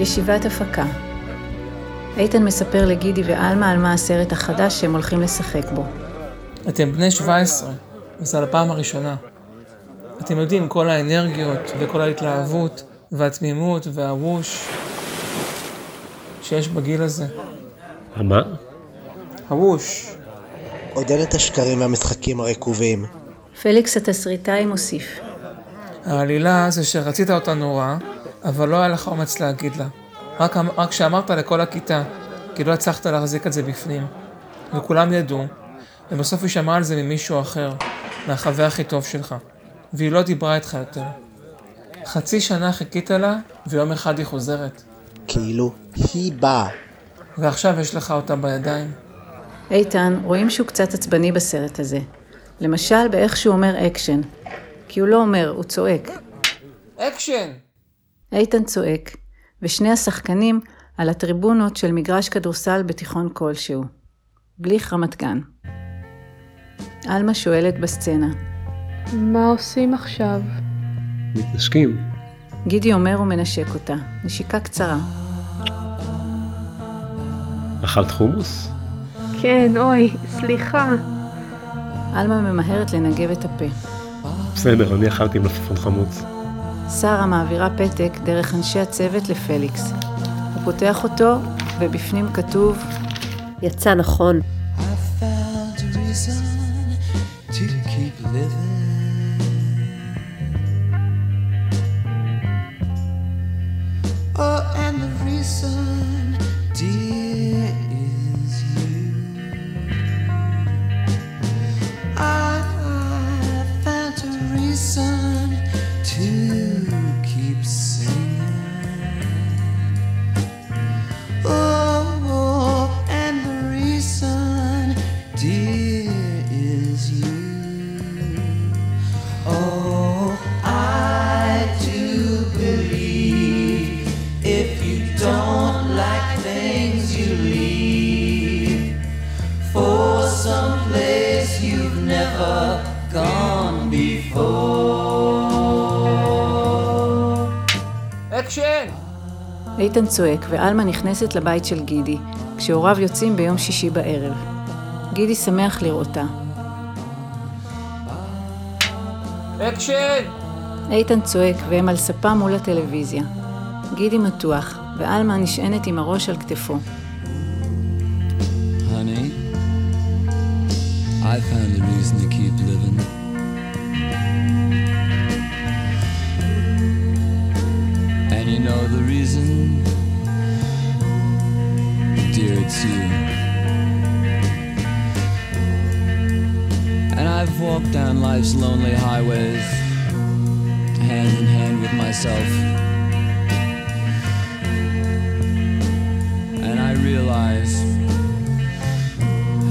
ישיבת הפקה איתן מספר לגידי ועלמה על מה הסרט החדש שהם הולכים לשחק בו. אתם בני 17, וזה על הפעם הראשונה. אתם יודעים, כל האנרגיות וכל ההתלהבות והתמימות והווש שיש בגיל הזה. המה? הווש. עודד את השקרים והמשחקים הרקובים. פליקס התסריטאי מוסיף. העלילה זה שרצית אותה נורא, אבל לא היה לך אומץ להגיד לה. רק, אמ- רק שאמרת לכל הכיתה, כי לא הצלחת להחזיק את זה בפנים. וכולם ידעו, ובסוף היא שמעה על זה ממישהו אחר, מהחבר הכי טוב שלך. והיא לא דיברה איתך יותר. חצי שנה חיכית לה, ויום אחד היא חוזרת. כאילו היא באה. ועכשיו יש לך אותה בידיים. איתן, רואים שהוא קצת עצבני בסרט הזה. למשל, באיך שהוא אומר אקשן. כי הוא לא אומר, הוא צועק. אקשן! איתן צועק, ושני השחקנים על הטריבונות של מגרש כדורסל בתיכון כלשהו. בליך רמת גן. עלמה שואלת בסצנה. מה עושים עכשיו? מתנשקים. גידי אומר ומנשק אותה, נשיקה קצרה. אכלת חומוס? כן, אוי, סליחה. עלמה ממהרת לנגב את הפה. בסדר, אני אכלתי מלפפון חמוץ. שרה מעבירה פתק דרך אנשי הצוות לפליקס. הוא פותח אותו, ובפנים כתוב יצא נכון. I found a reason to keep living. Oh, and the reason, איתן צועק, ועלמה נכנסת לבית של גידי, כשהוריו יוצאים ביום שישי בערב. גידי שמח לראותה. אקשן! איתן צועק, והם על ספה מול הטלוויזיה. גידי מתוח, ועלמה נשענת עם הראש על כתפו. Honey, I found a reason to keep living. And you know the reason? It's you. And I've walked down life's lonely highways, hand in hand with myself. And I realize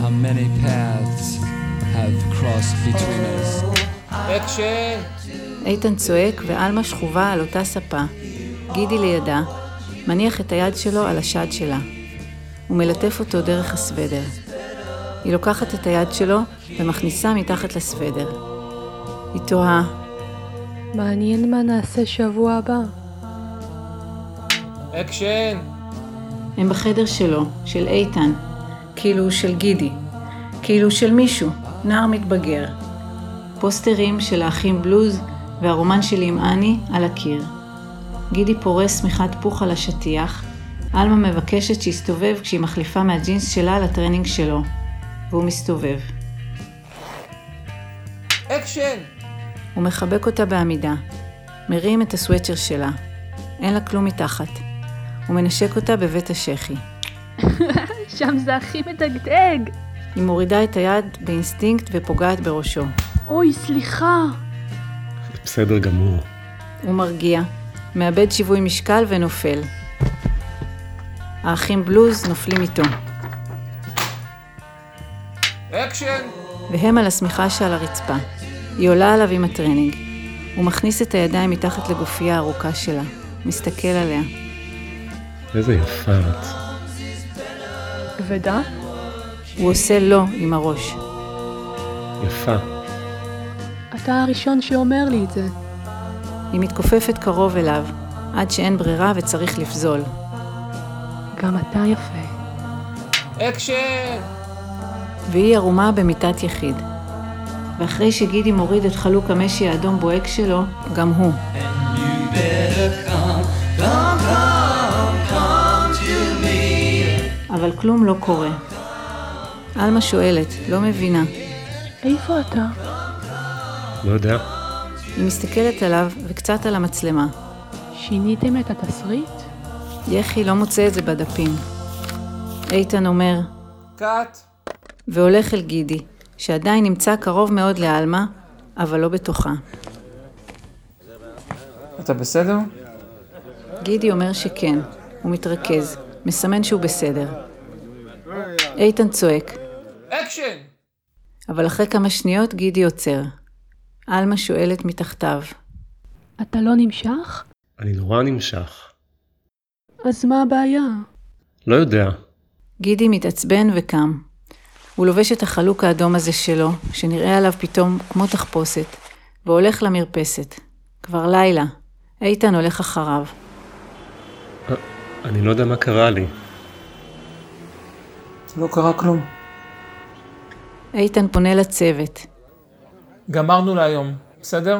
how many paths have crossed between us. איתן צועק, ועלמה שכובה על אותה ספה. גידי לידה, מניח את היד שלו על השד שלה. הוא מלטף אותו דרך הסוודר. היא לוקחת את היד שלו ומכניסה מתחת לסוודר. היא תוהה, מעניין מה נעשה שבוע הבא. אקשן! הם בחדר שלו, של איתן, כאילו של גידי, כאילו של מישהו, נער מתבגר. פוסטרים של האחים בלוז והרומן שלי עם אנני על הקיר. גידי פורס שמיכת פוך על השטיח, עלמה מבקשת שיסתובב כשהיא מחליפה מהג'ינס שלה לטרנינג שלו, והוא מסתובב. אקשן! הוא מחבק אותה בעמידה, מרים את הסווצ'ר שלה, אין לה כלום מתחת. הוא מנשק אותה בבית השחי. שם זה הכי מדגדג. היא מורידה את היד באינסטינקט ופוגעת בראשו. אוי, סליחה. בסדר גמור. הוא מרגיע, מאבד שיווי משקל ונופל. האחים בלוז נופלים איתו, אקשן! והם על השמיכה שעל הרצפה. היא עולה עליו עם הטרנינג. הוא מכניס את הידיים מתחת לגופייה הארוכה שלה, מסתכל עליה. איזה יפה את. כבדה? הוא עושה לא עם הראש. יפה. אתה הראשון שאומר לי את זה. היא מתכופפת קרוב אליו, עד שאין ברירה וצריך לפזול. גם אתה יפה. אקשן! והיא ערומה במיטת יחיד. ואחרי שגידי מוריד את חלוק המשי האדום בוהק שלו, גם הוא. אבל כלום לא קורה. עלמה שואלת, לא מבינה. איפה אתה? לא יודע. היא מסתכלת עליו וקצת על המצלמה. שיניתם את התסריט? יחי לא מוצא את זה בדפים. איתן אומר, קאט! והולך אל גידי, שעדיין נמצא קרוב מאוד לעלמה, אבל לא בתוכה. אתה בסדר? גידי אומר שכן, הוא מתרכז, מסמן שהוא בסדר. איתן צועק, אקשן! אבל אחרי כמה שניות גידי עוצר. עלמה שואלת מתחתיו, אתה לא נמשך? אני נורא נמשך. אז מה הבעיה? לא יודע. גידי מתעצבן וקם. הוא לובש את החלוק האדום הזה שלו, שנראה עליו פתאום כמו תחפושת, והולך למרפסת. כבר לילה. איתן הולך אחריו. אני לא יודע מה קרה לי. לא קרה כלום. איתן פונה לצוות. גמרנו להיום, בסדר?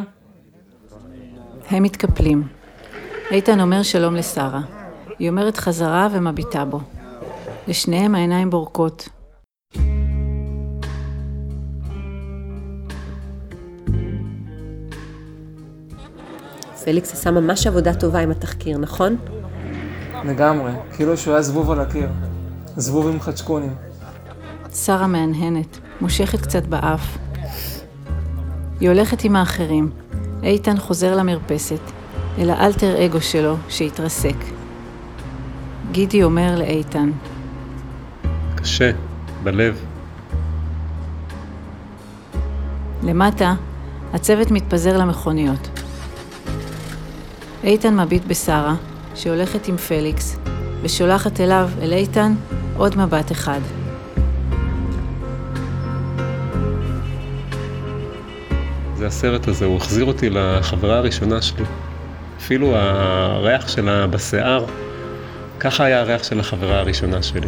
הם מתקפלים. איתן אומר שלום לשרה. היא אומרת חזרה ומביטה בו. לשניהם העיניים בורקות. פליקס עשה ממש עבודה טובה עם התחקיר, נכון? לגמרי. כאילו שהוא היה זבוב על הקיר. זבוב עם חדשקונים. שרה מהנהנת, מושכת קצת באף. היא הולכת עם האחרים. איתן חוזר למרפסת, אל האלטר אגו שלו שהתרסק. גידי אומר לאיתן, קשה. בלב. למטה, הצוות מתפזר למכוניות. איתן מביט בשרה, שהולכת עם פליקס, ושולחת אליו, אל איתן, עוד מבט אחד. זה הסרט הזה, הוא החזיר אותי לחברה הראשונה שלי. אפילו הריח שלה בשיער, ככה היה הריח של החברה הראשונה שלי.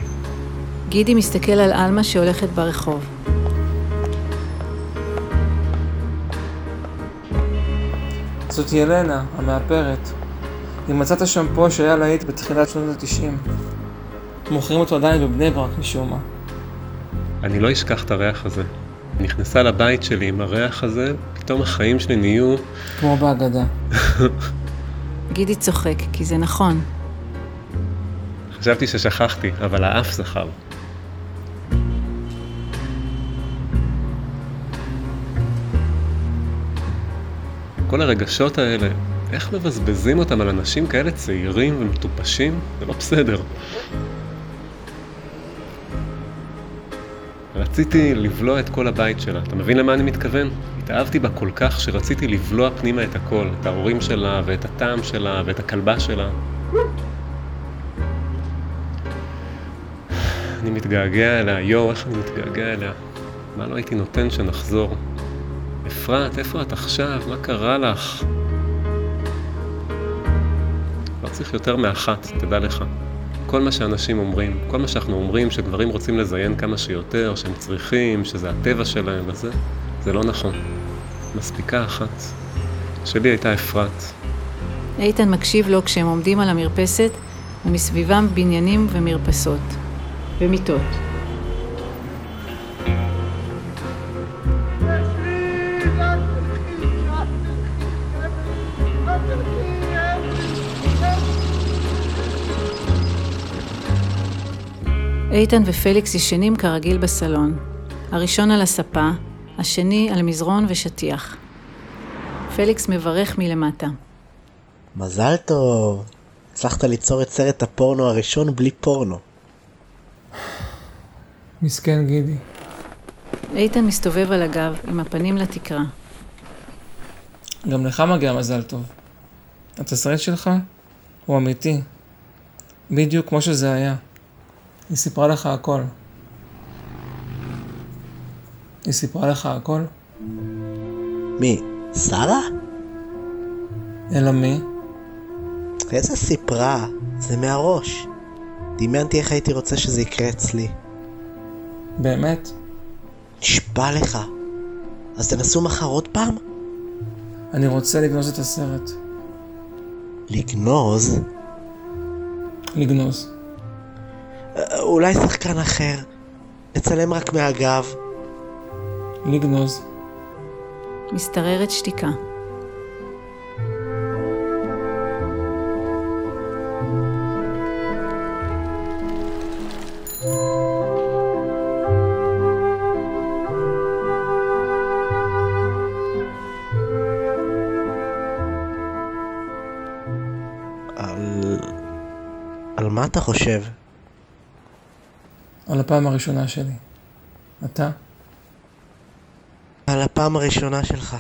גידי מסתכל על עלמה שהולכת ברחוב. זאת ילנה, המאפרת. היא מצאה את השמפו שהיה להיט בתחילת שנות התשעים. מוכרים אותו עדיין בבני ברק משום מה. אני לא אשכח את הריח הזה. נכנסה לבית שלי עם הריח הזה, פתאום החיים שלי נהיו... כמו בהגדה. גידי צוחק, כי זה נכון. חשבתי ששכחתי, אבל האף זכר. כל הרגשות האלה, איך מבזבזים אותם על אנשים כאלה צעירים ומטופשים? זה לא בסדר. רציתי לבלוע את כל הבית שלה. אתה מבין למה אני מתכוון? התאהבתי בה כל כך שרציתי לבלוע פנימה את הכל. את ההורים שלה, ואת הטעם שלה, ואת הכלבה שלה. אני מתגעגע אליה, יואו, איך אני מתגעגע אליה. מה לא הייתי נותן שנחזור? אפרת, איפה את עכשיו? מה קרה לך? לא צריך יותר מאחת, תדע לך. כל מה שאנשים אומרים, כל מה שאנחנו אומרים שגברים רוצים לזיין כמה שיותר, שהם צריכים, שזה הטבע שלהם וזה, זה לא נכון. מספיקה אחת. שלי הייתה אפרת. איתן מקשיב לו כשהם עומדים על המרפסת, ומסביבם בניינים ומרפסות. ומיטות. איתן ופליקס ישנים כרגיל בסלון. הראשון על הספה, השני על מזרון ושטיח. פליקס מברך מלמטה. מזל טוב. הצלחת ליצור את סרט הפורנו הראשון בלי פורנו. מסכן גידי. איתן מסתובב על הגב עם הפנים לתקרה. גם לך מגיע מזל טוב. התסריט שלך הוא אמיתי. בדיוק כמו שזה היה. היא סיפרה לך הכל. היא סיפרה לך הכל? מי? שרה? אלא מי? איזה סיפרה? זה מהראש. דמיינתי איך הייתי רוצה שזה יקרה אצלי. באמת? נשבע לך. אז תנסו מחר עוד פעם? אני רוצה לגנוז את הסרט. לגנוז? לגנוז. אה, אולי שחקן אחר. נצלם רק מהגב. לגנוז. משתררת שתיקה. על... על מה אתה חושב? על הפעם הראשונה שלי. אתה? על הפעם הראשונה שלך.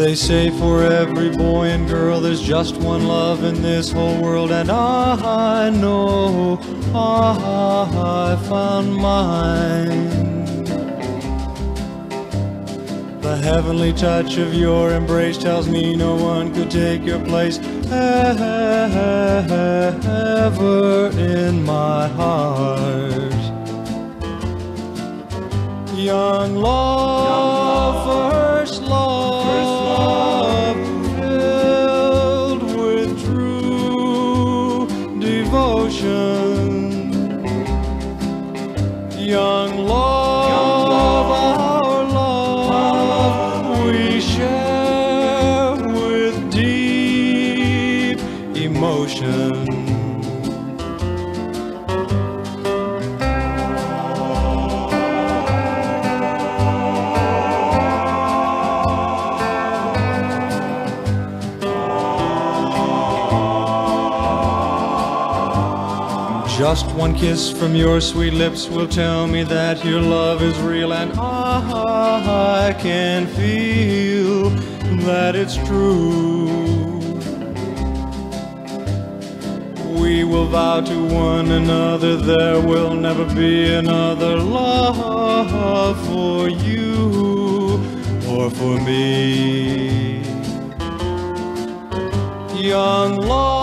They say for every boy and girl there's just one love in this whole world, and ah, I know ah, I found mine. The heavenly touch of your embrace tells me no one could take your place ever in my heart. Young love, Just one kiss from your sweet lips will tell me that your love is real, and I can feel that it's true. We will vow to one another there will never be another love for you or for me. Young love,